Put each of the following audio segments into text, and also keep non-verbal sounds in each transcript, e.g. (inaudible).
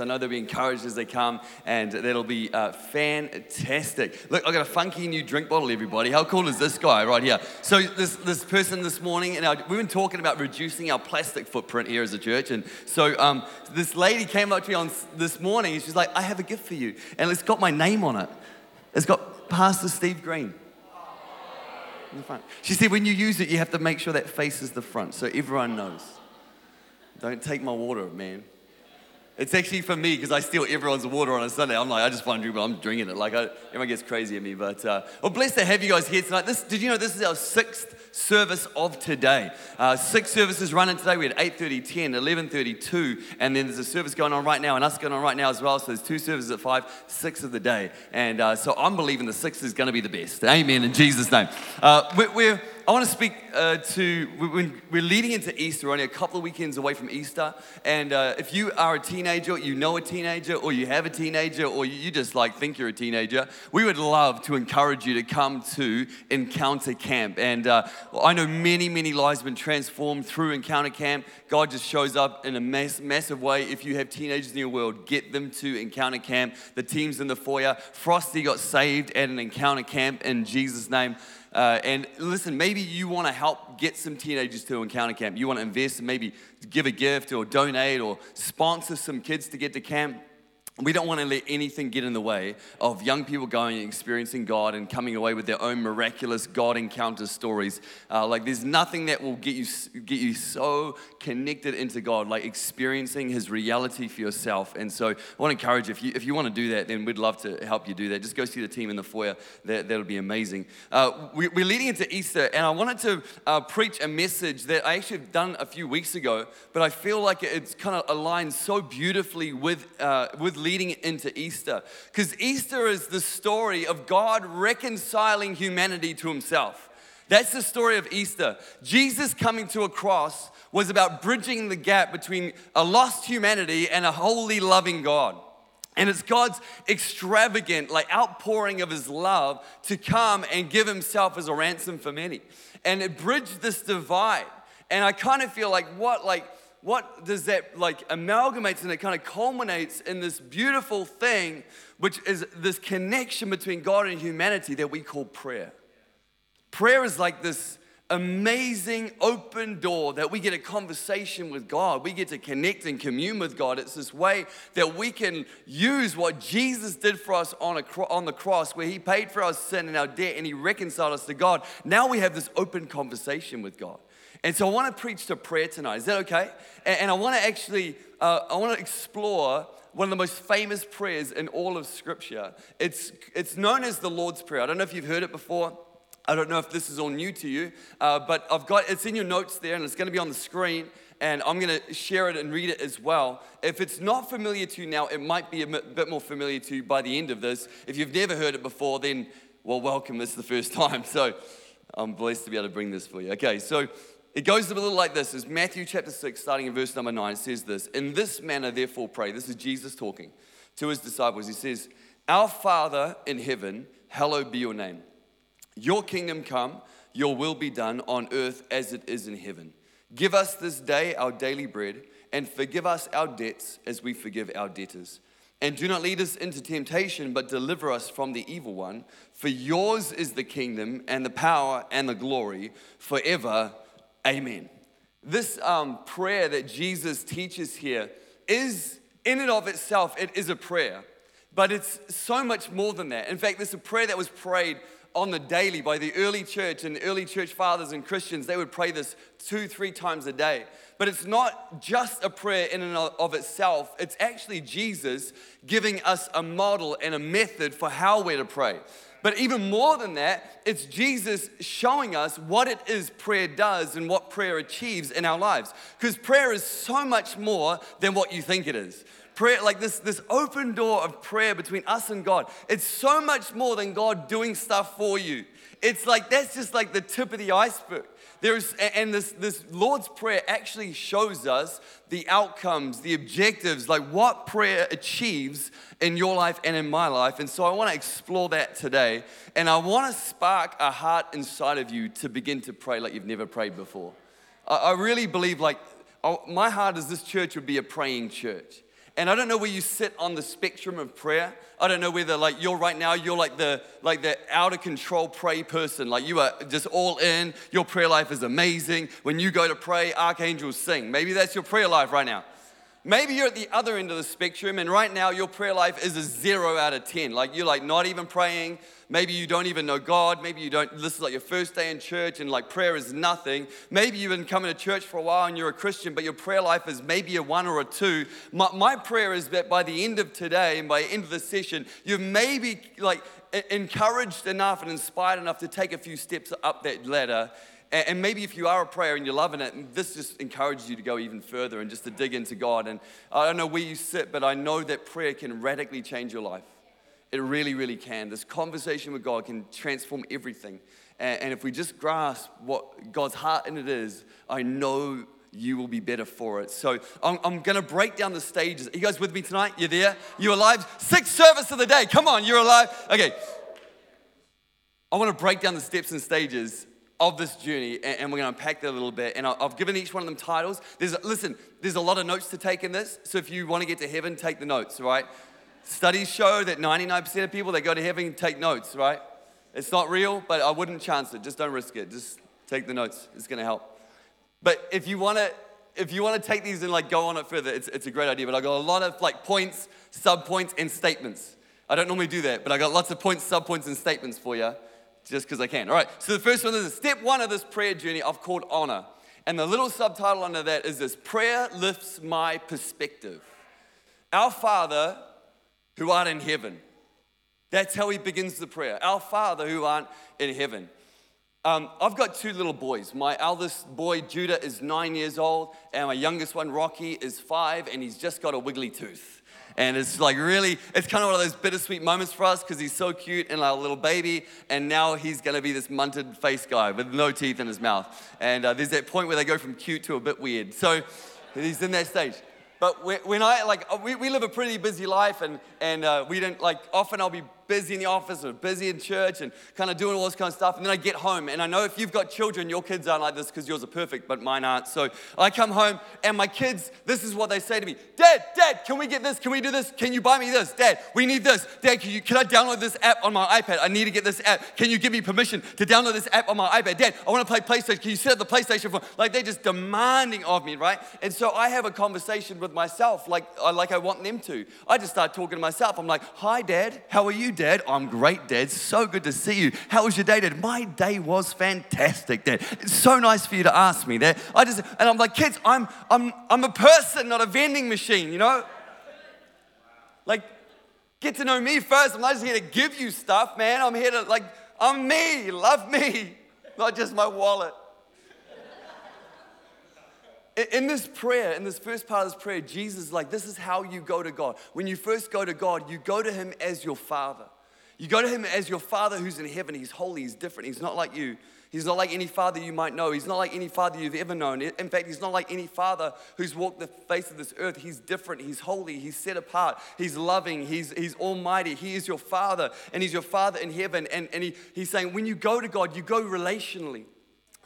I know they'll be encouraged as they come, and that'll be uh, fantastic. Look, I've got a funky new drink bottle, everybody. How cool is this guy right here? So this, this person this morning, and we've been talking about reducing our plastic footprint here as a church, and so um, this lady came up to me on this morning, and she's like, I have a gift for you, and it's got my name on it. It's got Pastor Steve Green. She said, when you use it, you have to make sure that faces the front so everyone knows. Don't take my water, man. It's actually for me because I steal everyone's water on a Sunday. I'm like, I just want to drink, but I'm drinking it. Like, I, everyone gets crazy at me. But, uh, well, blessed to have you guys here tonight. This, did you know this is our sixth service of today? Uh, six services running today. We had 8.30, 10, 11.30, 2, and then there's a service going on right now, and us going on right now as well. So there's two services at 5, 6 of the day. And uh, so I'm believing the sixth is going to be the best. Amen, in Jesus' name. Uh, we're, we're I want to speak uh, to, we're leading into Easter, we're only a couple of weekends away from Easter. And uh, if you are a teenager, you know a teenager, or you have a teenager, or you just like think you're a teenager, we would love to encourage you to come to Encounter Camp. And uh, I know many, many lives have been transformed through Encounter Camp. God just shows up in a mass, massive way. If you have teenagers in your world, get them to Encounter Camp. The team's in the foyer. Frosty got saved at an Encounter Camp in Jesus' name. Uh, and listen, maybe you want to help get some teenagers to Encounter Camp. You want to invest and maybe give a gift or donate or sponsor some kids to get to camp we don't want to let anything get in the way of young people going and experiencing God and coming away with their own miraculous God encounter stories. Uh, like, there's nothing that will get you get you so connected into God, like experiencing His reality for yourself. And so, I want to encourage you if you if you want to do that, then we'd love to help you do that. Just go see the team in the foyer. That that'll be amazing. Uh, we, are leading into Easter, and I wanted to uh, preach a message that I actually have done a few weeks ago, but I feel like it's kind of aligned so beautifully with uh, with leading into Easter. Because Easter is the story of God reconciling humanity to himself. That's the story of Easter. Jesus coming to a cross was about bridging the gap between a lost humanity and a holy, loving God. And it's God's extravagant, like outpouring of his love to come and give himself as a ransom for many. And it bridged this divide. And I kind of feel like what, like, what does that like amalgamates and it kind of culminates in this beautiful thing, which is this connection between God and humanity that we call prayer. Prayer is like this amazing open door that we get a conversation with God. We get to connect and commune with God. It's this way that we can use what Jesus did for us on, a, on the cross, where He paid for our sin and our debt and He reconciled us to God. Now we have this open conversation with God. And so I want to preach to prayer tonight. Is that okay? And, I want to actually, uh, I want to explore one of the most famous prayers in all of Scripture. It's, it's known as the Lord's Prayer. I don't know if you've heard it before. I don't know if this is all new to you, uh, but I've got it's in your notes there, and it's going to be on the screen. And I'm going to share it and read it as well. If it's not familiar to you now, it might be a bit more familiar to you by the end of this. If you've never heard it before, then well, welcome. This is the first (laughs) time, so I'm blessed to be able to bring this for you. Okay, so it goes a little like this. It's Matthew chapter 6, starting in verse number 9. It says this In this manner, therefore, pray. This is Jesus talking to his disciples. He says, Our Father in heaven, hallowed be your name. Your kingdom come, your will be done on earth as it is in heaven. Give us this day our daily bread, and forgive us our debts as we forgive our debtors. And do not lead us into temptation, but deliver us from the evil one. For yours is the kingdom, and the power, and the glory forever. Amen. This um, prayer that Jesus teaches here is, in and of itself, it is a prayer, but it's so much more than that. In fact, this is a prayer that was prayed on the daily by the early church and early church fathers and Christians. They would pray this two, three times a day. But it's not just a prayer in and of itself, it's actually Jesus giving us a model and a method for how we're to pray. But even more than that, it's Jesus showing us what it is prayer does and what prayer achieves in our lives. Because prayer is so much more than what you think it is. Prayer, like this, this open door of prayer between us and God, it's so much more than God doing stuff for you. It's like that's just like the tip of the iceberg. There's, and this, this Lord's Prayer actually shows us the outcomes, the objectives, like what prayer achieves in your life and in my life. And so I want to explore that today. And I want to spark a heart inside of you to begin to pray like you've never prayed before. I, I really believe, like, oh, my heart is this church would be a praying church. And I don't know where you sit on the spectrum of prayer. I don't know whether like you're right now, you're like the like the out of control pray person. Like you are just all in. Your prayer life is amazing. When you go to pray, archangels sing. Maybe that's your prayer life right now. Maybe you're at the other end of the spectrum, and right now your prayer life is a zero out of 10. Like you're like not even praying. Maybe you don't even know God. Maybe you don't, this is like your first day in church, and like prayer is nothing. Maybe you've been coming to church for a while and you're a Christian, but your prayer life is maybe a one or a two. My, my prayer is that by the end of today and by the end of the session, you've maybe like encouraged enough and inspired enough to take a few steps up that ladder and maybe if you are a prayer and you're loving it, this just encourages you to go even further and just to dig into God. And I don't know where you sit, but I know that prayer can radically change your life. It really, really can. This conversation with God can transform everything. And if we just grasp what God's heart in it is, I know you will be better for it. So I'm, I'm going to break down the stages. Are you guys with me tonight? You're there? You alive? Sixth service of the day. Come on, you're alive. Okay. I want to break down the steps and stages of this journey, and we're going to unpack that a little bit. And I've given each one of them titles. There's, listen, there's a lot of notes to take in this. So if you want to get to heaven, take the notes, right? Studies show that 99% of people that go to heaven take notes, right? It's not real, but I wouldn't chance it. Just don't risk it. Just take the notes. It's going to help. But if you want to, if you want to take these and like go on it further, it's, it's a great idea. But I got a lot of like points, sub points, and statements. I don't normally do that, but I got lots of points, sub points, and statements for you just because I can. All right, so the first one is step one of this prayer journey I've called honor. And the little subtitle under that is this prayer lifts my perspective. Our Father who art in heaven. That's how he begins the prayer. Our Father who art in heaven. Um, I've got two little boys. My eldest boy, Judah, is nine years old, and my youngest one, Rocky, is five, and he's just got a wiggly tooth. And it's like really, it's kind of one of those bittersweet moments for us because he's so cute and like a little baby. And now he's going to be this munted face guy with no teeth in his mouth. And uh, there's that point where they go from cute to a bit weird. So he's in that stage. But when I, like, we, we live a pretty busy life and, and uh, we don't, like, often I'll be busy in the office or busy in church and kind of doing all this kind of stuff. And then I get home, and I know if you've got children, your kids aren't like this because yours are perfect, but mine aren't. So I come home, and my kids, this is what they say to me Dad, Dad, can we get this? Can we do this? Can you buy me this? Dad, we need this. Dad, can, you, can I download this app on my iPad? I need to get this app. Can you give me permission to download this app on my iPad? Dad, I want to play PlayStation. Can you set up the PlayStation for like they're just demanding of me, right? And so I have a conversation with myself like, uh, like I want them to. I just start talking to myself. I'm like, Hi, Dad, how are you, Dad? I'm great, Dad. So good to see you. How was your day, Dad? My day was fantastic, Dad. It's so nice for you to ask me that. I just, and I'm like, kids, I'm, I'm, I'm a person, not a vending machine, you know? Like, get to know me first. I'm not just here to give you stuff, man. I'm here to, like, I'm me. Love me, not just my wallet in this prayer, in this first part of this prayer, Jesus like, this is how you go to God. When you first go to God, you go to Him as your Father. You go to Him as your Father who's in heaven. He's holy, He's different, He's not like you. He's not like any father you might know. He's not like any father you've ever known. In fact, he's not like any father who's walked the face of this earth. He's different. He's holy. He's set apart. He's loving. He's, he's almighty. He is your father, and he's your father in heaven. And, and he, he's saying, when you go to God, you go relationally.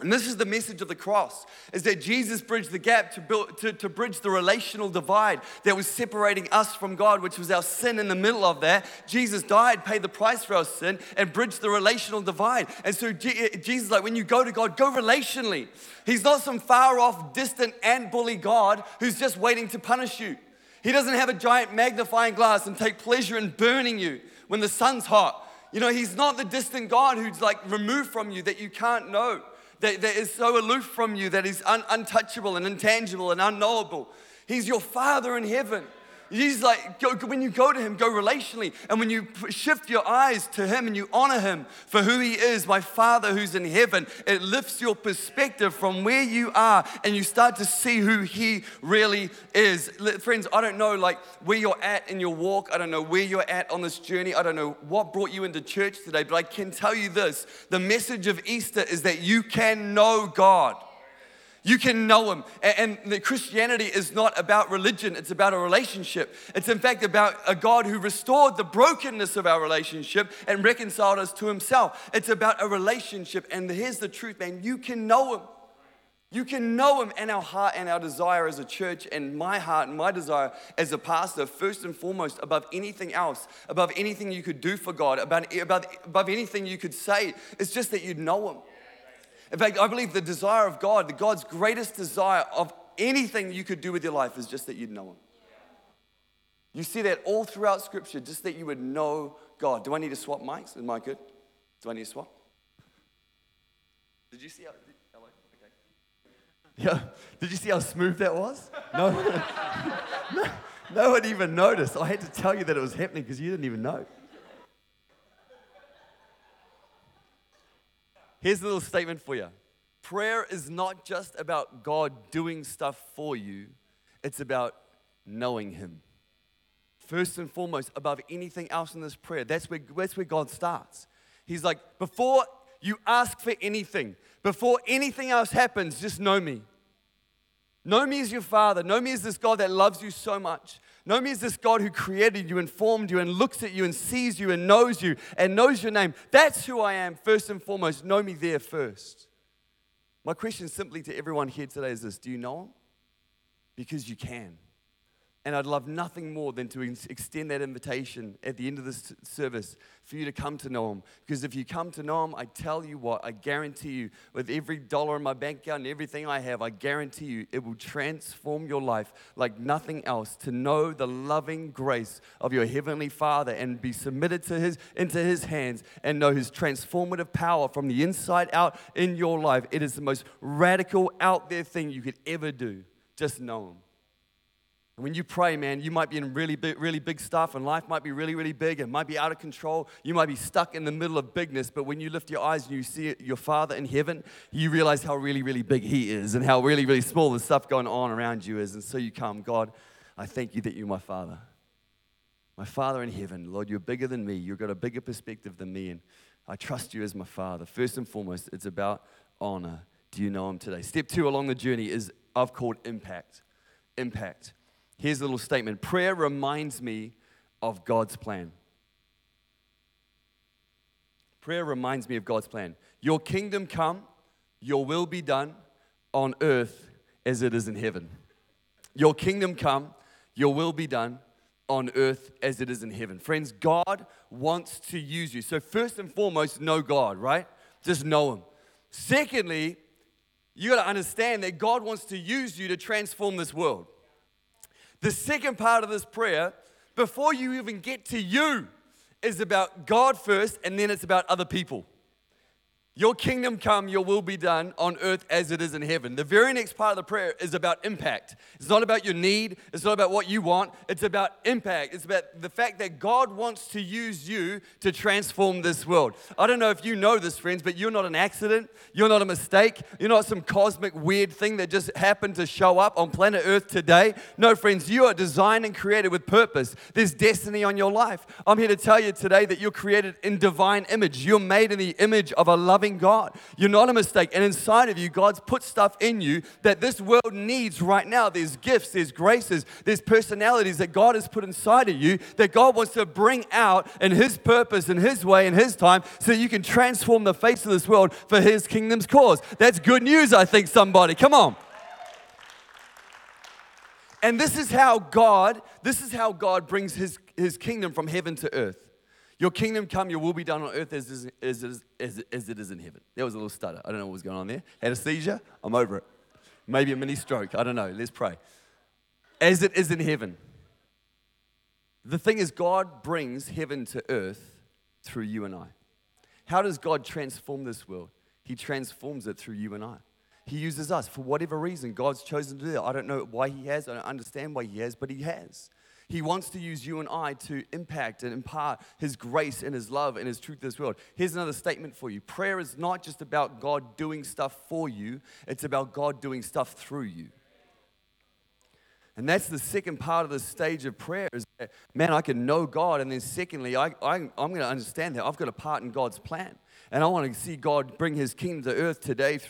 And this is the message of the cross, is that Jesus bridged the gap to, build, to, to bridge the relational divide that was separating us from God, which was our sin in the middle of that. Jesus died, paid the price for our sin, and bridged the relational divide. And so eh, Jesus like, when you go to God, go relationally. He's not some far off, distant, ant bully God who's just waiting to punish you. He doesn't have a giant magnifying glass and take pleasure in burning you when the sun's hot. You know, he's not the distant God who's like removed from you that you can't know that, that is so aloof from you, that is un, untouchable and intangible and unknowable. He's your Father in heaven. He's like, go, when you go to him, go relationally. And when you shift your eyes to him and you honor him for who he is, my Father who's in heaven, it lifts your perspective from where you are and you start to see who he really is. Friends, I don't know like where you're at in your walk. I don't know where you're at on this journey. I don't know what brought you into church today, but I can tell you this the message of Easter is that you can know God. You can know Him. And, the Christianity is not about religion, it's about a relationship. It's in fact about a God who restored the brokenness of our relationship and reconciled us to Himself. It's about a relationship. And here's the truth, man you can know Him. You can know Him and our heart and our desire as a church, and my heart and my desire as a pastor, first and foremost, above anything else, above anything you could do for God, above, above, above anything you could say, is just that you'd know Him. In fact, I believe the desire of God, the God's greatest desire of anything you could do with your life, is just that you'd know Him. You see that all throughout Scripture, just that you would know God. Do I need to swap mics? Am I good? Do I need to swap? Did you see how? Yeah. Did you see how smooth that was? No. (laughs) no, no one even noticed. I had to tell you that it was happening because you didn't even know. Here's a little statement for you prayer is not just about God doing stuff for you, it's about knowing Him. First and foremost, above anything else in this prayer, that's where, that's where God starts. He's like, before you ask for anything, before anything else happens, just know me. Know me as your father. Know me as this God that loves you so much. Know me as this God who created you and formed you and looks at you and sees you and knows you and knows your name. That's who I am, first and foremost. Know me there first. My question simply to everyone here today is this Do you know Him? Because you can. And I'd love nothing more than to extend that invitation at the end of this service for you to come to know Him. Because if you come to know Him, I tell you what, I guarantee you, with every dollar in my bank account and everything I have, I guarantee you it will transform your life like nothing else. To know the loving grace of your Heavenly Father and be submitted to His, into His hands and know His transformative power from the inside out in your life. It is the most radical, out there thing you could ever do. Just know Him. When you pray, man, you might be in really big, really big stuff, and life might be really, really big and might be out of control. You might be stuck in the middle of bigness, but when you lift your eyes and you see your Father in heaven, you realize how really, really big He is and how really, really small the stuff going on around you is. And so you come, God, I thank you that you're my Father. My Father in heaven, Lord, you're bigger than me. You've got a bigger perspective than me, and I trust you as my Father. First and foremost, it's about honor. Do you know Him today? Step two along the journey is I've called impact. Impact. Here's a little statement Prayer reminds me of God's plan. Prayer reminds me of God's plan. Your kingdom come, your will be done on earth as it is in heaven. Your kingdom come, your will be done on earth as it is in heaven. Friends, God wants to use you. So, first and foremost, know God, right? Just know Him. Secondly, you got to understand that God wants to use you to transform this world. The second part of this prayer, before you even get to you, is about God first, and then it's about other people. Your kingdom come, your will be done on earth as it is in heaven. The very next part of the prayer is about impact. It's not about your need, it's not about what you want, it's about impact. It's about the fact that God wants to use you to transform this world. I don't know if you know this, friends, but you're not an accident, you're not a mistake, you're not some cosmic weird thing that just happened to show up on planet earth today. No, friends, you are designed and created with purpose. There's destiny on your life. I'm here to tell you today that you're created in divine image. You're made in the image of a loving loving God. You're not a mistake. And inside of you, God's put stuff in you that this world needs right now. There's gifts, there's graces, there's personalities that God has put inside of you that God wants to bring out in His purpose, in His way, in His time, so you can transform the face of this world for His kingdom's cause. That's good news, I think, somebody. Come on. And this is how God, this is how God brings his, his kingdom from heaven to earth. Your kingdom come, your will be done on earth as, as, as, as, as it is in heaven. There was a little stutter. I don't know what was going on there. Had a seizure? I'm over it. Maybe a mini stroke. I don't know. Let's pray. As it is in heaven. The thing is, God brings heaven to earth through you and I. How does God transform this world? He transforms it through you and I. He uses us for whatever reason. God's chosen to do that. I don't know why He has. I don't understand why He has, but He has. He wants to use you and I to impact and impart His grace and His love and His truth to this world. Here's another statement for you prayer is not just about God doing stuff for you, it's about God doing stuff through you. And that's the second part of the stage of prayer is that, man, I can know God. And then secondly, I, I, I'm going to understand that I've got a part in God's plan. And I want to see God bring his kingdom to earth today,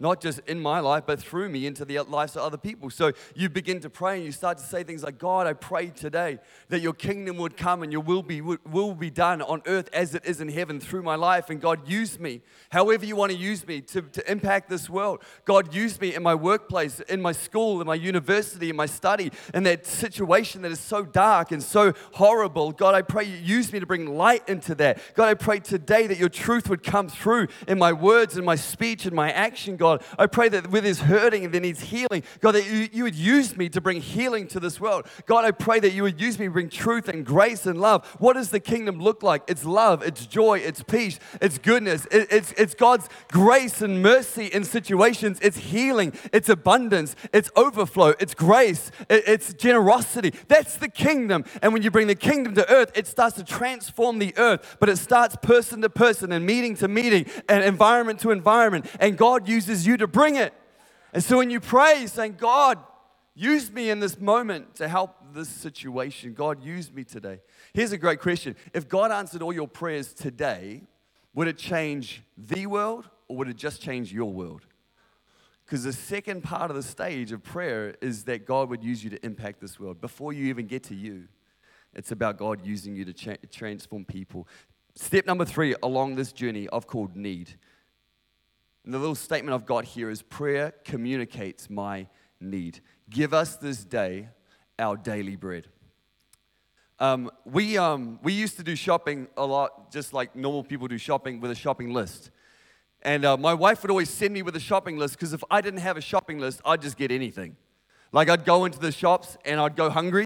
not just in my life, but through me into the lives of other people. So you begin to pray and you start to say things like, God, I pray today that your kingdom would come and your will be, will be done on earth as it is in heaven through my life. And God, use me however you want to use me to, to impact this world. God, use me in my workplace, in my school, in my university, in my study, in that situation that is so dark and so horrible. God, I pray you use me to bring light into that. God, I pray today that your truth would come through in my words and my speech and my action, God. I pray that with his hurting and then his healing, God, that you, you would use me to bring healing to this world. God, I pray that you would use me to bring truth and grace and love. What does the kingdom look like? It's love, it's joy, it's peace, it's goodness, it, it's, it's God's grace and mercy in situations, it's healing, it's abundance, it's overflow, it's grace, it, it's generosity. That's the kingdom. And when you bring the kingdom to earth, it starts to transform the earth, but it starts person to person and meeting to to meeting and environment to environment, and God uses you to bring it. And so when you pray, saying, God, use me in this moment to help this situation, God, use me today. Here's a great question If God answered all your prayers today, would it change the world or would it just change your world? Because the second part of the stage of prayer is that God would use you to impact this world. Before you even get to you, it's about God using you to cha- transform people. Step number three along this journey I've called need. And the little statement I've got here is prayer communicates my need. Give us this day our daily bread. Um, we, um, we used to do shopping a lot, just like normal people do shopping with a shopping list. And uh, my wife would always send me with a shopping list because if I didn't have a shopping list, I'd just get anything. Like I'd go into the shops and I'd go hungry.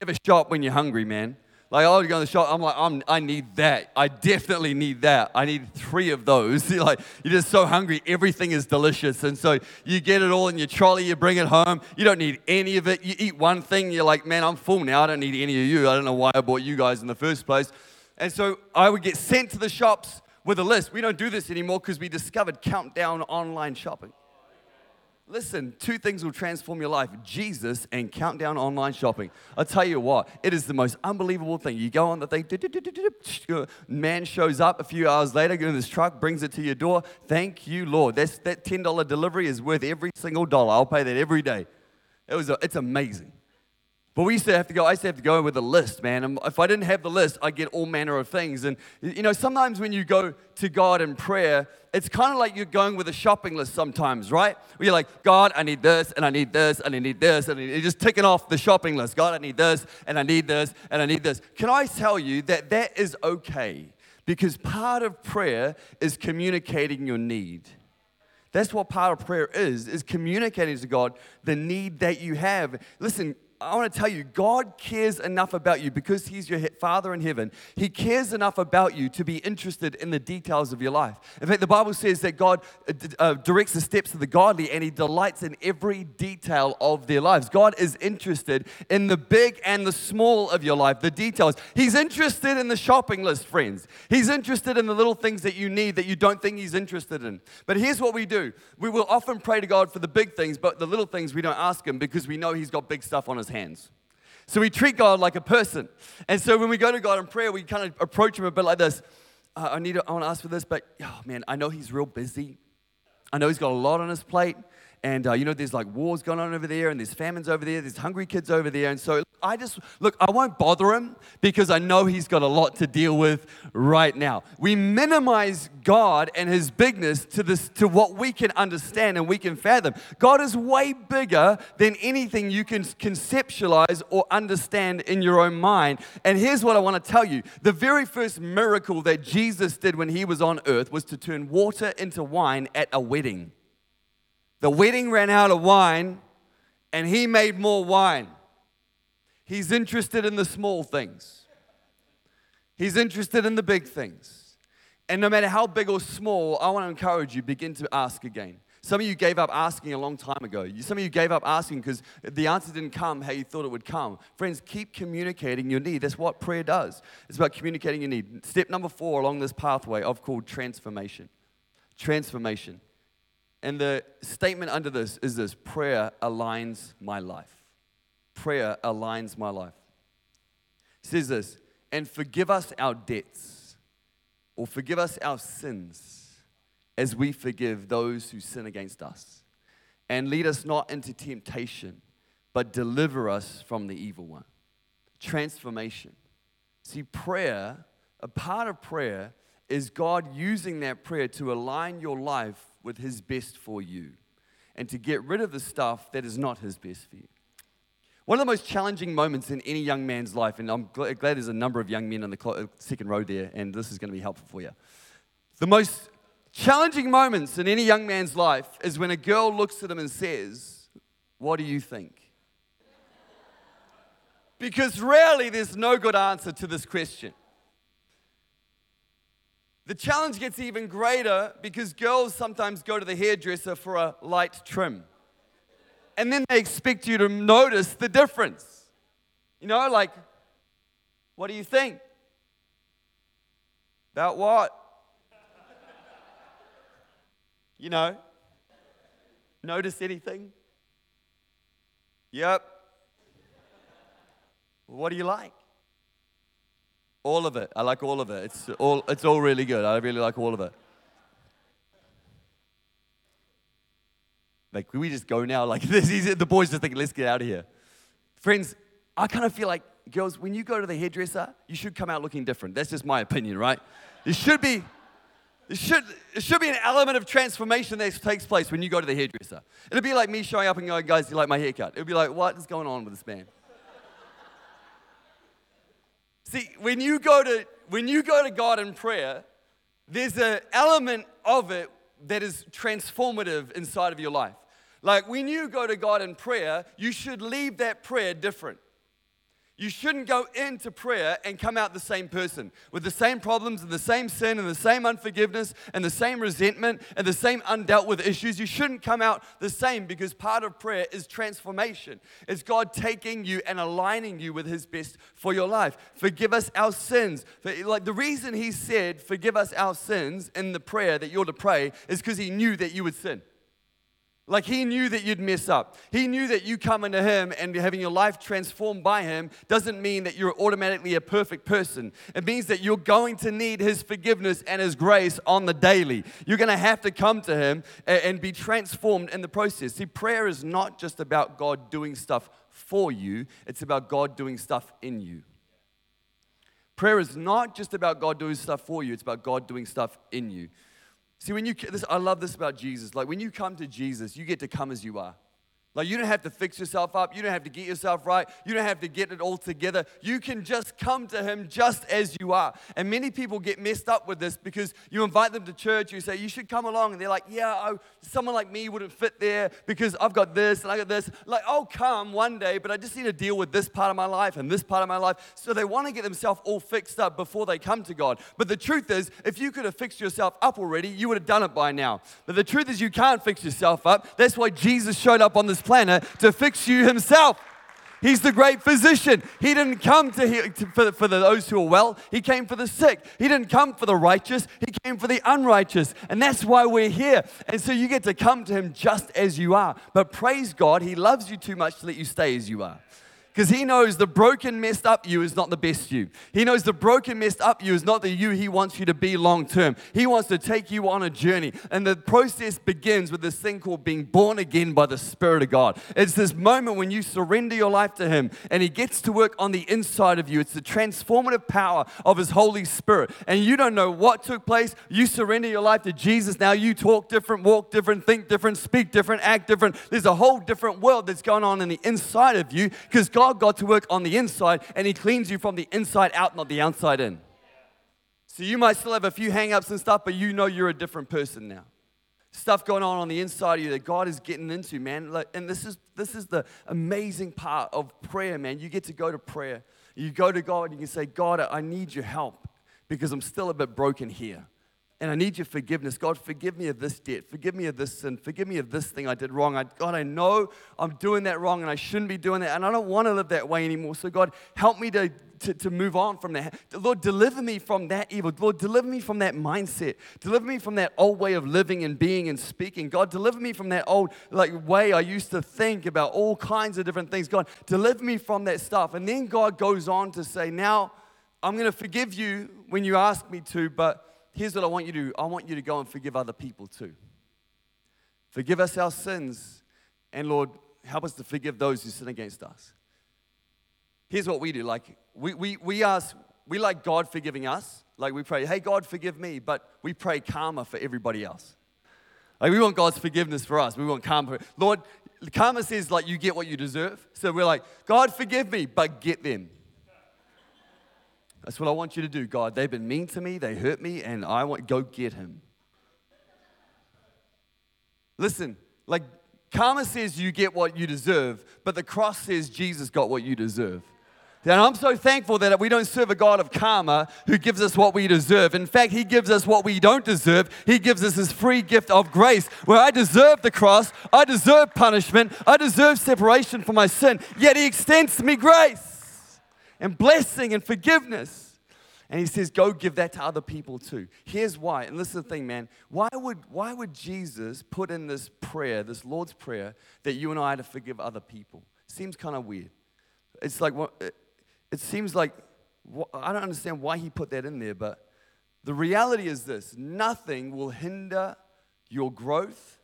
never shop when you're hungry, man. Like, oh, you go to the shop. I'm like, I'm, I need that. I definitely need that. I need three of those. you're (laughs) like, you're just so hungry. Everything is delicious. And so you get it all in your trolley, you bring it home. You don't need any of it. You eat one thing, you're like, man, I'm full now. I don't need any of you. I don't know why I bought you guys in the first place. And so I would get sent to the shops with a list. We don't do this anymore because we discovered countdown online shopping. Listen, two things will transform your life Jesus and countdown online shopping. I'll tell you what, it is the most unbelievable thing. You go on the thing, man shows up a few hours later, in this truck, brings it to your door. Thank you, Lord. That's, that $10 delivery is worth every single dollar. I'll pay that every day. It was, a, it's amazing. But we used to have to go, I used to have to go with a list, man. And if I didn't have the list, I'd get all manner of things. And, you know, sometimes when you go to God in prayer, it's kind of like you're going with a shopping list sometimes, right? Where you're like, God, I need this, and I need this, and I need this, and you're just ticking off the shopping list. God, I need this, and I need this, and I need this. Can I tell you that that is okay? Because part of prayer is communicating your need. That's what part of prayer is, is communicating to God the need that you have. Listen, I want to tell you, God cares enough about you because He's your Father in heaven. He cares enough about you to be interested in the details of your life. In fact, the Bible says that God uh, uh, directs the steps of the godly and He delights in every detail of their lives. God is interested in the big and the small of your life, the details. He's interested in the shopping list, friends. He's interested in the little things that you need that you don't think He's interested in. But here's what we do we will often pray to God for the big things, but the little things we don't ask Him because we know He's got big stuff on His hands. So we treat God like a person. And so when we go to God in prayer, we kind of approach Him a bit like this. Uh, I need to, I want to ask for this, but oh man, I know He's real busy. I know He's got a lot on His plate. And uh, you know, there's like wars going on over there, and there's famines over there, there's hungry kids over there. And so I just, look, I won't bother him because I know he's got a lot to deal with right now. We minimize God and his bigness to, this, to what we can understand and we can fathom. God is way bigger than anything you can conceptualize or understand in your own mind. And here's what I want to tell you the very first miracle that Jesus did when he was on earth was to turn water into wine at a wedding. The wedding ran out of wine, and he made more wine. He's interested in the small things, he's interested in the big things. And no matter how big or small, I want to encourage you begin to ask again. Some of you gave up asking a long time ago. Some of you gave up asking because the answer didn't come how you thought it would come. Friends, keep communicating your need. That's what prayer does. It's about communicating your need. Step number four along this pathway I've called transformation. Transformation. And the statement under this is this prayer aligns my life. Prayer aligns my life. It says this, and forgive us our debts or forgive us our sins as we forgive those who sin against us. And lead us not into temptation, but deliver us from the evil one. Transformation. See, prayer, a part of prayer is God using that prayer to align your life with His best for you and to get rid of the stuff that is not His best for you. One of the most challenging moments in any young man's life, and I'm glad there's a number of young men in the second row there, and this is going to be helpful for you. The most challenging moments in any young man's life is when a girl looks at him and says, What do you think? Because rarely there's no good answer to this question. The challenge gets even greater because girls sometimes go to the hairdresser for a light trim. And then they expect you to notice the difference. You know, like, what do you think? About what? You know, notice anything? Yep. What do you like? All of it. I like all of it. It's all, it's all really good. I really like all of it. Like, we just go now? Like, (laughs) this is the boys just think, let's get out of here. Friends, I kind of feel like, girls, when you go to the hairdresser, you should come out looking different. That's just my opinion, right? It should be, it should, it should be an element of transformation that takes place when you go to the hairdresser. It'll be like me showing up and going, guys, you like my haircut? It'll be like, what is going on with this man? See, when you go to when you go to God in prayer, there's an element of it that is transformative inside of your life. Like when you go to God in prayer, you should leave that prayer different. You shouldn't go into prayer and come out the same person with the same problems and the same sin and the same unforgiveness and the same resentment and the same undealt with issues. You shouldn't come out the same because part of prayer is transformation. It's God taking you and aligning you with His best for your life. Forgive us our sins. Like the reason He said, Forgive us our sins in the prayer that you're to pray is because He knew that you would sin. Like he knew that you'd mess up. He knew that you coming to him and having your life transformed by him doesn't mean that you're automatically a perfect person. It means that you're going to need his forgiveness and his grace on the daily. You're going to have to come to him and be transformed in the process. See, prayer is not just about God doing stuff for you, it's about God doing stuff in you. Prayer is not just about God doing stuff for you, it's about God doing stuff in you. See, when you, this, I love this about Jesus. Like when you come to Jesus, you get to come as you are. Like, you don't have to fix yourself up. You don't have to get yourself right. You don't have to get it all together. You can just come to Him just as you are. And many people get messed up with this because you invite them to church. You say, You should come along. And they're like, Yeah, oh, someone like me wouldn't fit there because I've got this and I got this. Like, I'll come one day, but I just need to deal with this part of my life and this part of my life. So they want to get themselves all fixed up before they come to God. But the truth is, if you could have fixed yourself up already, you would have done it by now. But the truth is, you can't fix yourself up. That's why Jesus showed up on this planet to fix you himself. He's the great physician. He didn't come to, heal, to for, for those who are well, He came for the sick. He didn't come for the righteous, He came for the unrighteous. And that's why we're here. And so you get to come to Him just as you are. But praise God, He loves you too much to let you stay as you are. Because he knows the broken, messed up you is not the best you. He knows the broken, messed up you is not the you he wants you to be long term. He wants to take you on a journey. And the process begins with this thing called being born again by the Spirit of God. It's this moment when you surrender your life to him and he gets to work on the inside of you. It's the transformative power of his Holy Spirit. And you don't know what took place. You surrender your life to Jesus. Now you talk different, walk different, think different, speak different, act different. There's a whole different world that's going on in the inside of you because God God got to work on the inside and He cleans you from the inside out, not the outside in. So you might still have a few hangups and stuff, but you know you're a different person now. Stuff going on on the inside of you that God is getting into, man. And this is this is the amazing part of prayer, man. You get to go to prayer. You go to God and you can say, God, I need your help because I'm still a bit broken here and I need your forgiveness. God, forgive me of this debt. Forgive me of this sin. Forgive me of this thing I did wrong. I, God, I know I'm doing that wrong and I shouldn't be doing that. And I don't want to live that way anymore. So, God, help me to, to, to move on from that. Lord, deliver me from that evil. Lord, deliver me from that mindset. Deliver me from that old way of living and being and speaking. God, deliver me from that old like way I used to think about all kinds of different things. God, deliver me from that stuff. And then God goes on to say, Now I'm going to forgive you when you ask me to, but here's what I want you to do I want you to go and forgive other people too. Forgive us our sins, and Lord, help us to forgive those who sin against us. Here's what we do like, we, we, we ask, we like God forgiving us. Like, we pray, hey, God, forgive me, but we pray karma for everybody else. Like, we want God's forgiveness for us. We want karma. Lord, karma says, like, you get what you deserve. So we're like, God, forgive me, but get them. That's what I want you to do, God. They've been mean to me, they hurt me, and I want go get him. Listen, like karma says you get what you deserve, but the cross says Jesus got what you deserve. And I'm so thankful that we don't serve a God of karma who gives us what we deserve. In fact, He gives us what we don't deserve. He gives us His free gift of grace, where I deserve the cross, I deserve punishment, I deserve separation from my sin, yet He extends to me grace and blessing and forgiveness. And he says, go give that to other people too. Here's why. And listen to the thing, man. Why would, why would Jesus put in this prayer, this Lord's Prayer, that you and I are to forgive other people? Seems kind of weird. It's like, it, it seems like, I don't understand why he put that in there, but the reality is this nothing will hinder your growth,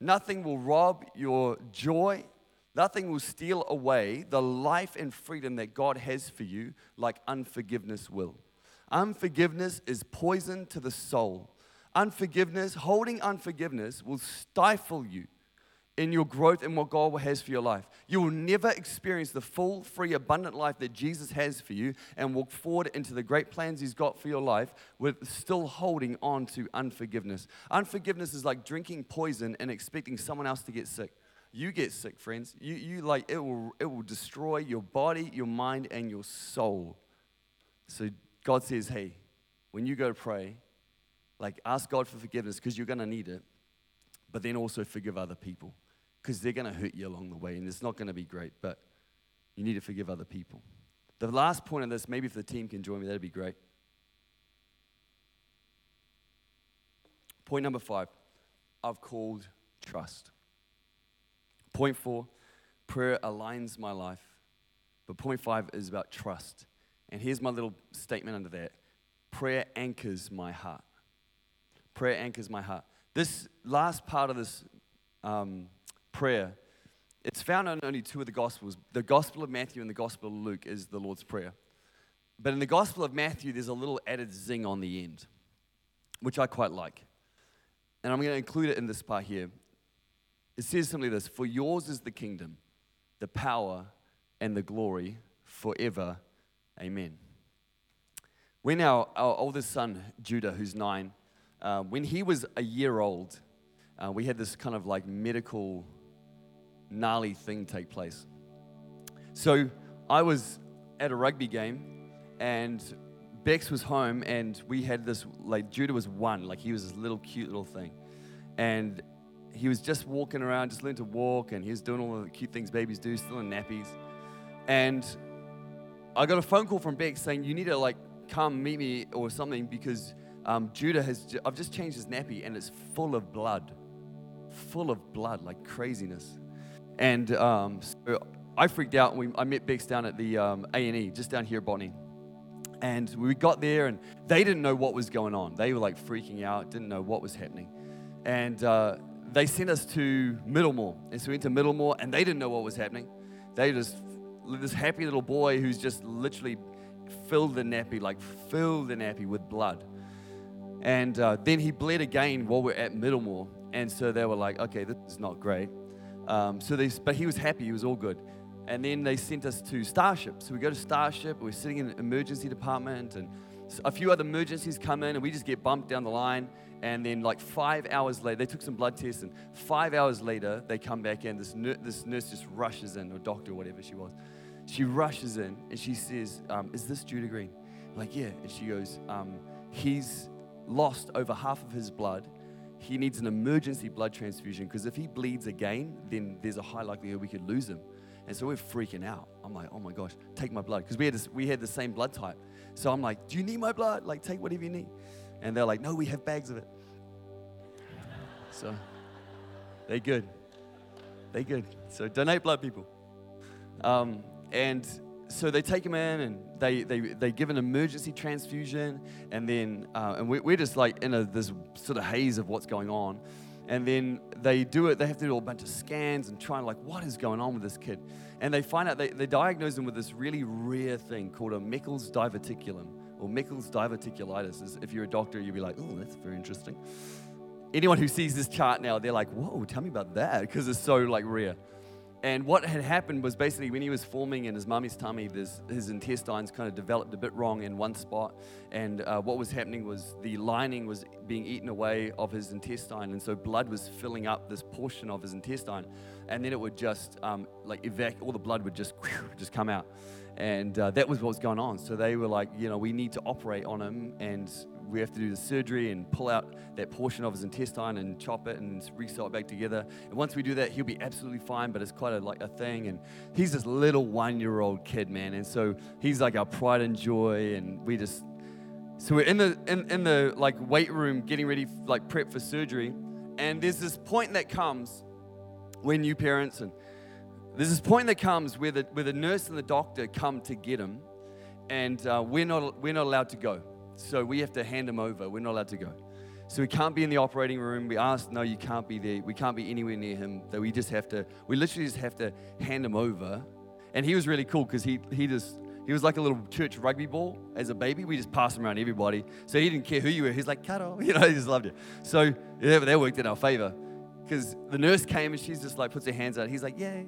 nothing will rob your joy, Nothing will steal away the life and freedom that God has for you like unforgiveness will. Unforgiveness is poison to the soul. Unforgiveness, holding unforgiveness, will stifle you in your growth and what God has for your life. You will never experience the full, free, abundant life that Jesus has for you and walk forward into the great plans He's got for your life with still holding on to unforgiveness. Unforgiveness is like drinking poison and expecting someone else to get sick you get sick, friends. You, you like it will it will destroy your body, your mind, and your soul. So God says, hey, when you go to pray, like ask God for forgiveness because you're gonna need it, but then also forgive other people because they're gonna hurt you along the way, and it's not gonna be great, but you need to forgive other people. The last point of this, maybe if the team can join me, that'd be great. Point number five I've called trust. Point four, prayer aligns my life. But point five is about trust. And here's my little statement under that prayer anchors my heart. Prayer anchors my heart. This last part of this um, prayer, it's found in only two of the Gospels. The Gospel of Matthew and the Gospel of Luke is the Lord's Prayer. But in the Gospel of Matthew, there's a little added zing on the end, which I quite like. And I'm going to include it in this part here. It says simply this For yours is the kingdom, the power, and the glory forever. Amen. When our, our oldest son, Judah, who's nine, uh, when he was a year old, uh, we had this kind of like medical gnarly thing take place. So I was at a rugby game and Bex was home and we had this, like Judah was one, like he was this little cute little thing. And he was just walking around, just learning to walk, and he was doing all the cute things babies do, still in nappies. And I got a phone call from Beck saying, You need to like come meet me or something because um, Judah has, I've just changed his nappy and it's full of blood. Full of blood, like craziness. And um, so I freaked out and we, I met Bex down at the um, A&E, just down here Botany. And we got there and they didn't know what was going on. They were like freaking out, didn't know what was happening. And uh, they sent us to Middlemore. And so we went to Middlemore, and they didn't know what was happening. They just, this happy little boy who's just literally filled the nappy, like filled the nappy with blood. And uh, then he bled again while we're at Middlemore. And so they were like, okay, this is not great. Um, so they, but he was happy, he was all good. And then they sent us to Starship. So we go to Starship, we're sitting in the emergency department, and a few other emergencies come in, and we just get bumped down the line. And then, like five hours later, they took some blood tests, and five hours later, they come back in. This, this nurse just rushes in, or doctor, or whatever she was. She rushes in and she says, um, Is this Judah Green? I'm like, yeah. And she goes, um, He's lost over half of his blood. He needs an emergency blood transfusion because if he bleeds again, then there's a high likelihood we could lose him. And so we're freaking out. I'm like, oh my gosh, take my blood. Because we, had we had the same blood type. So I'm like, do you need my blood? Like, take whatever you need. And they're like, no, we have bags of it. So they good. They good. So donate blood, people. Um, and so they take him in and they, they, they give an emergency transfusion. And then, uh, and we, we're just like in a, this sort of haze of what's going on. And then they do it, they have to do a bunch of scans and try like, what is going on with this kid? And they find out, they, they diagnose him with this really rare thing called a Meckel's diverticulum or Meckel's diverticulitis. If you're a doctor, you'd be like, oh, that's very interesting. Anyone who sees this chart now, they're like, whoa, tell me about that, because it's so like rare. And what had happened was basically when he was forming in his mummy's tummy, his intestines kind of developed a bit wrong in one spot. And uh, what was happening was the lining was being eaten away of his intestine. And so blood was filling up this portion of his intestine. And then it would just, um, like, evac- all the blood would just, whew, just come out. And uh, that was what was going on. So they were like, you know, we need to operate on him. And we have to do the surgery and pull out that portion of his intestine and chop it and resew it back together. And once we do that, he'll be absolutely fine, but it's quite a, like a thing. And he's this little one year old kid, man. And so he's like our pride and joy. And we just, so we're in the, in, in the like weight room getting ready, like prep for surgery. And there's this point that comes when you parents and there's this point that comes where the, where the nurse and the doctor come to get him and uh, we're, not, we're not allowed to go so we have to hand him over. We're not allowed to go. So we can't be in the operating room. We ask, no, you can't be there. We can't be anywhere near him. That we just have to, we literally just have to hand him over. And he was really cool because he, he just, he was like a little church rugby ball as a baby. We just passed him around everybody. So he didn't care who you were. He's like, Carol, (laughs) you know, he just loved it. So yeah, that worked in our favor because the nurse came and she's just like puts her hands out. He's like, yay.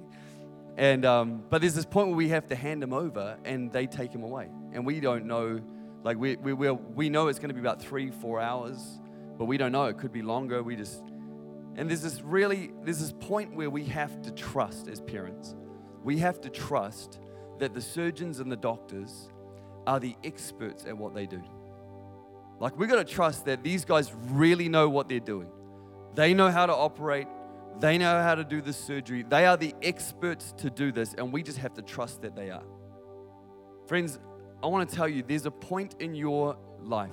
And, um, but there's this point where we have to hand him over and they take him away. And we don't know like we, we, we, we know it's going to be about three, four hours, but we don't know. It could be longer. We just, and there's this really, there's this point where we have to trust as parents. We have to trust that the surgeons and the doctors are the experts at what they do. Like we got to trust that these guys really know what they're doing. They know how to operate. They know how to do the surgery. They are the experts to do this, and we just have to trust that they are. Friends, I want to tell you there's a point in your life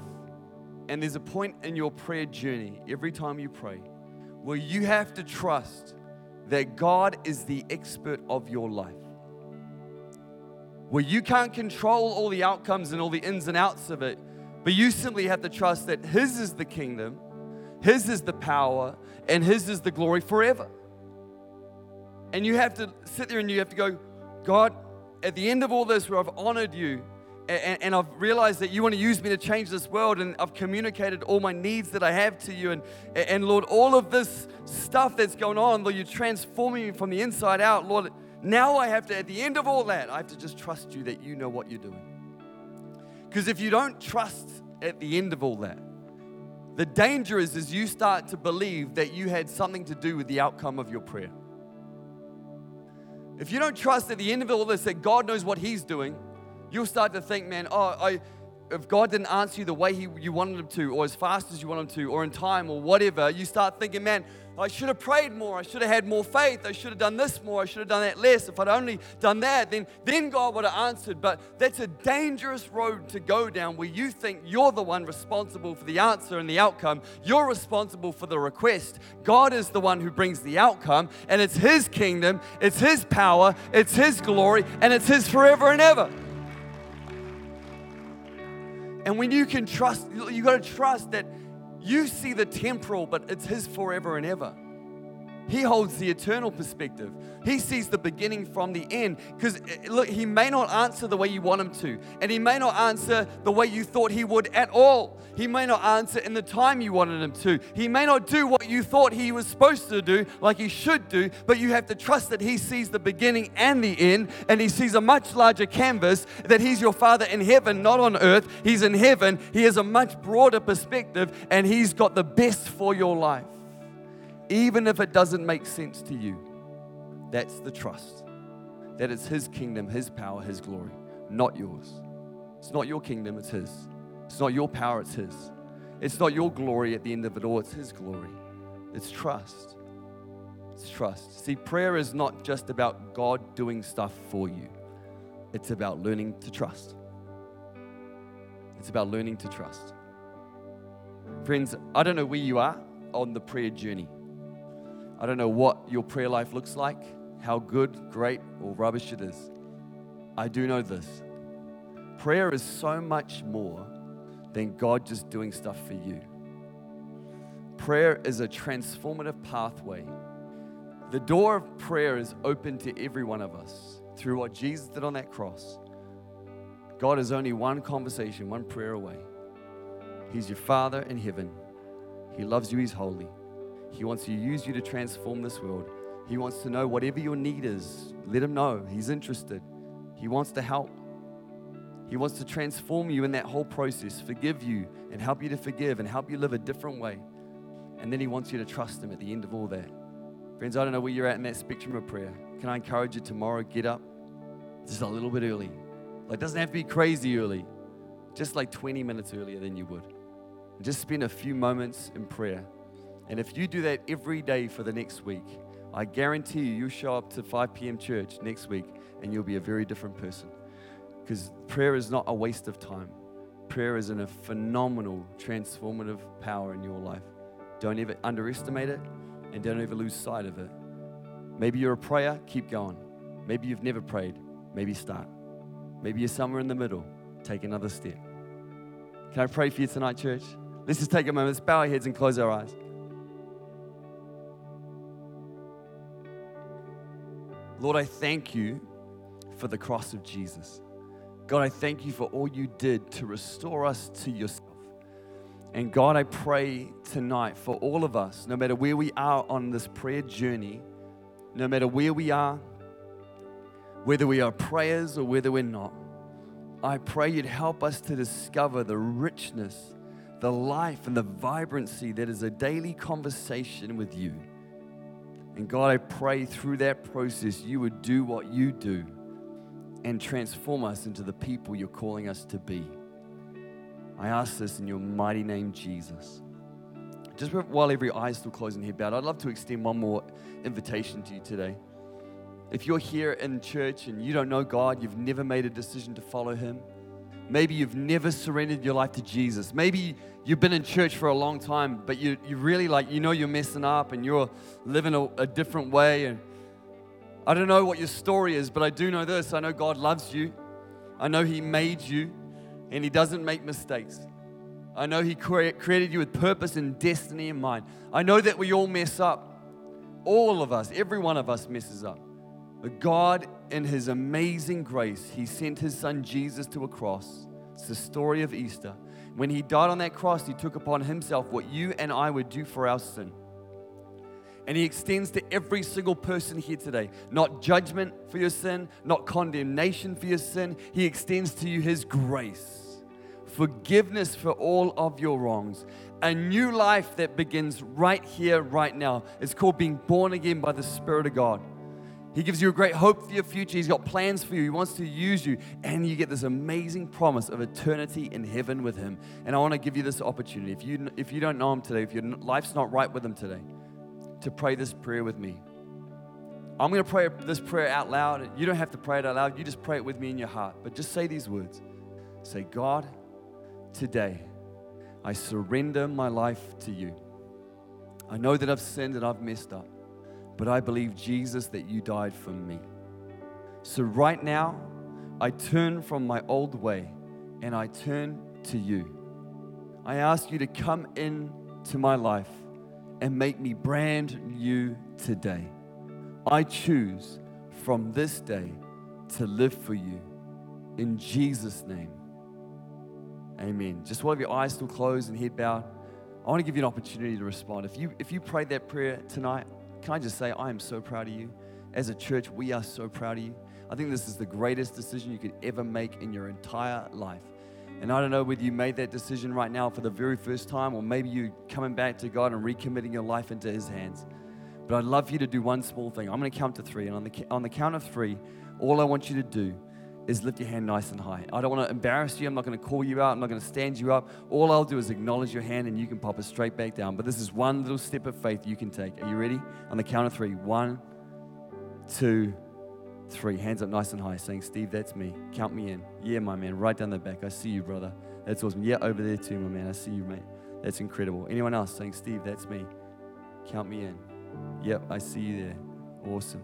and there's a point in your prayer journey every time you pray where you have to trust that God is the expert of your life. Where you can't control all the outcomes and all the ins and outs of it, but you simply have to trust that His is the kingdom, His is the power, and His is the glory forever. And you have to sit there and you have to go, God, at the end of all this, where I've honored you, and, and, I've realized that you want to use me to change this world, and I've communicated all my needs that I have to you. And, and Lord, all of this stuff that's going on, Lord, you're transforming me from the inside out. Lord, now I have to, at the end of all that, I have to just trust you that you know what you're doing. Because if you don't trust at the end of all that, the danger is, is you start to believe that you had something to do with the outcome of your prayer. If you don't trust at the end of all this that God knows what He's doing, you'll start to think, man, oh, I, if God didn't answer you the way he, you wanted him to, or as fast as you wanted him to, or in time, or whatever, you start thinking, man, I should have prayed more. I should have had more faith. I should have done this more. I should have done that less. If I'd only done that, then, then God would have answered. But that's a dangerous road to go down where you think you're the one responsible for the answer and the outcome. You're responsible for the request. God is the one who brings the outcome, and it's His kingdom, it's His power, it's His glory, and it's His forever and ever. And when you can trust, you got to trust that you see the temporal, but it's His forever and ever. He holds the eternal perspective. He sees the beginning from the end. Because, eh, look, He may not answer the way you want Him to, and He may not answer the way you thought He would at all. He may not answer in the time you wanted Him to. He may not do what you thought He was supposed to do, like He should do, but you have to trust that He sees the beginning and the end, and He sees a much larger canvas, that He's your Father in heaven, not on earth. He's in heaven. He has a much broader perspective, and He's got the best for your life even if it doesn't make sense to you. That's the trust. That it's His kingdom, His power, His glory, not yours. It's not your kingdom, it's His. It's not your power, it's His. It's not your glory at the end of it all, it's His glory. It's trust. It's trust. See, prayer is not just about God doing stuff for you, it's about learning to trust. It's about learning to trust. Friends, I don't know where you are on the prayer journey. I don't know what your prayer life looks like, how good, great, or rubbish it is. I do know this prayer is so much more than God just doing stuff for you. Prayer is a transformative pathway. The door of prayer is open to every one of us through what Jesus did on that cross. God is only one conversation, one prayer away. He's your Father in heaven. He loves you, He's holy. He wants to use you to transform this world. He wants to know whatever your need is. Let Him know. He's interested. He wants to help. He wants to transform you in that whole process, forgive you, and help you to forgive and help you live a different way. And then He wants you to trust Him at the end of all that. Friends, I don't know where you're at in that spectrum of prayer. Can I encourage you tomorrow? Get up just a little bit early. Like, doesn't have to be crazy early, just like 20 minutes earlier than you would. And just spend a few moments in prayer. And if you do that every day for the next week, I guarantee you, you'll show up to 5 p.m. church next week and you'll be a very different person. Because prayer is not a waste of time, prayer is in a phenomenal, transformative power in your life. Don't ever underestimate it and don't ever lose sight of it. Maybe you're a prayer, keep going. Maybe you've never prayed, maybe start. Maybe you're somewhere in the middle, take another step. Can I pray for you tonight, church? Let's just take a moment, let's bow our heads and close our eyes. Lord, I thank you for the cross of Jesus. God, I thank you for all you did to restore us to yourself. And God, I pray tonight for all of us, no matter where we are on this prayer journey, no matter where we are, whether we are prayers or whether we're not, I pray you'd help us to discover the richness, the life, and the vibrancy that is a daily conversation with you. And God, I pray through that process you would do what you do and transform us into the people you're calling us to be. I ask this in your mighty name, Jesus. Just while every eye is still closed and head bowed, I'd love to extend one more invitation to you today. If you're here in church and you don't know God, you've never made a decision to follow Him, maybe you've never surrendered your life to Jesus. Maybe you've been in church for a long time, but you, you really like, you know you're messing up and you're living a, a different way. And I don't know what your story is, but I do know this I know God loves you, I know He made you, and He doesn't make mistakes. I know He cre- created you with purpose and destiny in mind. I know that we all mess up. All of us, every one of us messes up. But God, in His amazing grace, He sent His Son Jesus to a cross. It's the story of Easter. When He died on that cross, He took upon Himself what you and I would do for our sin. And He extends to every single person here today not judgment for your sin, not condemnation for your sin. He extends to you His grace, forgiveness for all of your wrongs, a new life that begins right here, right now. It's called being born again by the Spirit of God. He gives you a great hope for your future. He's got plans for you. He wants to use you. And you get this amazing promise of eternity in heaven with Him. And I want to give you this opportunity. If you, if you don't know Him today, if your life's not right with Him today, to pray this prayer with me. I'm going to pray this prayer out loud. You don't have to pray it out loud. You just pray it with me in your heart. But just say these words Say, God, today I surrender my life to you. I know that I've sinned and I've messed up but I believe, Jesus, that you died for me. So right now, I turn from my old way and I turn to you. I ask you to come in to my life and make me brand new today. I choose from this day to live for you. In Jesus' name, amen. Just while your eyes still closed and head bowed, I want to give you an opportunity to respond. If you, if you prayed that prayer tonight, can I just say, I am so proud of you. As a church, we are so proud of you. I think this is the greatest decision you could ever make in your entire life. And I don't know whether you made that decision right now for the very first time, or maybe you coming back to God and recommitting your life into His hands. But I'd love for you to do one small thing. I'm going to count to three, and on the, on the count of three, all I want you to do is lift your hand nice and high. I don't want to embarrass you. I'm not going to call you out. I'm not going to stand you up. All I'll do is acknowledge your hand and you can pop it straight back down. But this is one little step of faith you can take. Are you ready? On the count of three. One, two, three. Hands up nice and high, saying, Steve, that's me. Count me in. Yeah, my man. Right down the back. I see you, brother. That's awesome. Yeah, over there too, my man. I see you, mate. That's incredible. Anyone else saying, Steve, that's me? Count me in. Yep, I see you there. Awesome.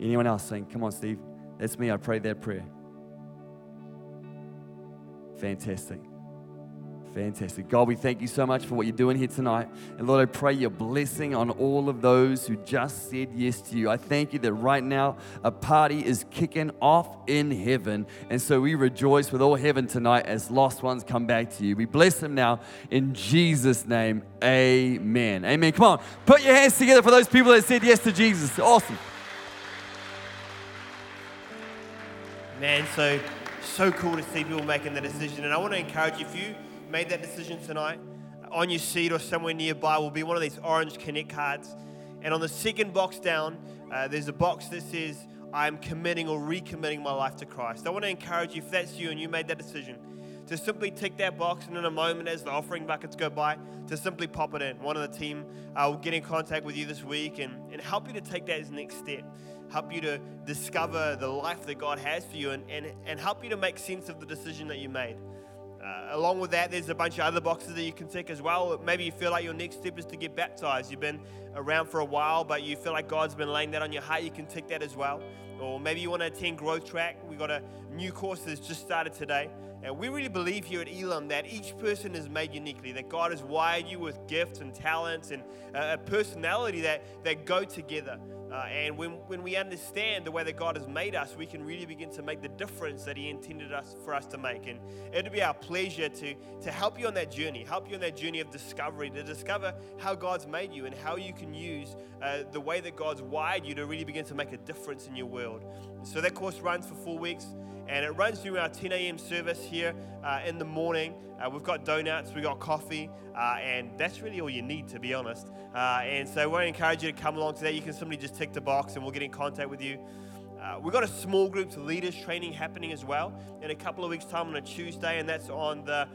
Anyone else saying, come on, Steve, That's me. I prayed that prayer. Fantastic. Fantastic. God, we thank you so much for what you're doing here tonight. And Lord, I pray your blessing on all of those who just said yes to you. I thank you that right now a party is kicking off in heaven. And so we rejoice with all heaven tonight as lost ones come back to you. We bless them now in Jesus' name. Amen. Amen. Come on, put your hands together for those people that said yes to Jesus. Awesome. Man, so so cool to see people making the decision. And I want to encourage you if you made that decision tonight, on your seat or somewhere nearby will be one of these orange Connect cards. And on the second box down, uh, there's a box that says, I'm committing or recommitting my life to Christ. I want to encourage you, if that's you and you made that decision, to simply tick that box and in a moment as the offering buckets go by, to simply pop it in. One of the team uh, will get in contact with you this week and, and help you to take that as next step. Help you to discover the life that God has for you and, and, and help you to make sense of the decision that you made. Uh, along with that, there's a bunch of other boxes that you can tick as well. Maybe you feel like your next step is to get baptized. You've been around for a while, but you feel like God's been laying that on your heart. You can tick that as well. Or maybe you want to attend Growth Track. We've got a new course that's just started today. And we really believe here at Elim that each person is made uniquely, that God has wired you with gifts and talents and a personality that, that go together. Uh, and when, when we understand the way that God has made us, we can really begin to make the difference that He intended us for us to make. And it'll be our pleasure to, to help you on that journey, help you on that journey of discovery, to discover how God's made you and how you can use uh, the way that God's wired you to really begin to make a difference in your world. So that course runs for four weeks and it runs through our 10 a.m. service here uh, in the morning. Uh, we've got donuts, we've got coffee, uh, and that's really all you need, to be honest. Uh, and so we encourage you to come along to that. You can simply just tick the box, and we'll get in contact with you. Uh, we've got a small group leaders training happening as well in a couple of weeks' time on a Tuesday, and that's on the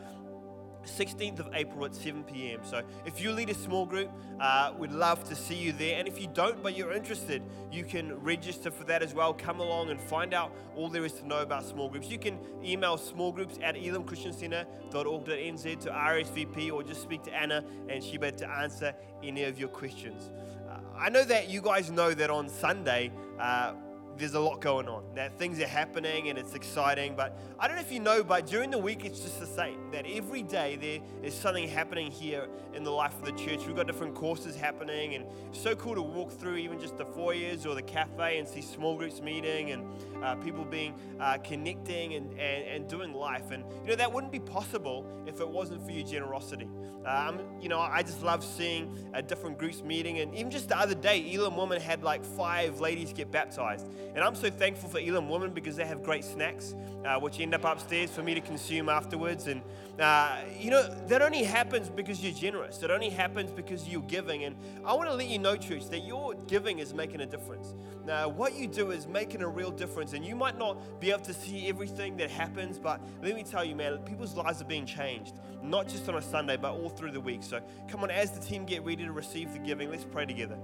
16th of April at 7 p.m. So if you lead a small group, uh, we'd love to see you there. And if you don't, but you're interested, you can register for that as well. Come along and find out all there is to know about small groups. You can email smallgroups at elamchristiancenter.org.nz to RSVP or just speak to Anna and she'll be able to answer any of your questions. Uh, I know that you guys know that on Sunday, uh, there's a lot going on, that things are happening and it's exciting. But I don't know if you know, but during the week it's just the same. That every day there is something happening here in the life of the church. We've got different courses happening, and it's so cool to walk through even just the foyers or the cafe and see small groups meeting and uh, people being uh, connecting and, and, and doing life. And you know that wouldn't be possible if it wasn't for your generosity. Um, you know, I just love seeing uh, different groups meeting, and even just the other day, Elim Woman had like five ladies get baptized. And I'm so thankful for Elim Women because they have great snacks, uh, which end up upstairs for me to consume afterwards. And, uh, you know, that only happens because you're generous. It only happens because you're giving. And I want to let you know, church, that your giving is making a difference. Now, what you do is making a real difference. And you might not be able to see everything that happens, but let me tell you, man, people's lives are being changed, not just on a Sunday, but all through the week. So come on, as the team get ready to receive the giving, let's pray together.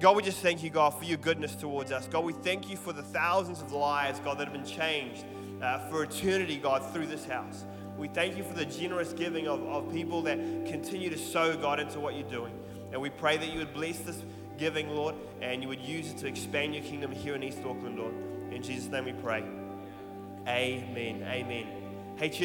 God, we just thank you, God, for your goodness towards us. God, we thank you for the thousands of lives, God, that have been changed uh, for eternity, God, through this house. We thank you for the generous giving of, of people that continue to sow, God, into what you're doing. And we pray that you would bless this giving, Lord, and you would use it to expand your kingdom here in East Auckland, Lord. In Jesus' name we pray. Amen. Amen. Hey,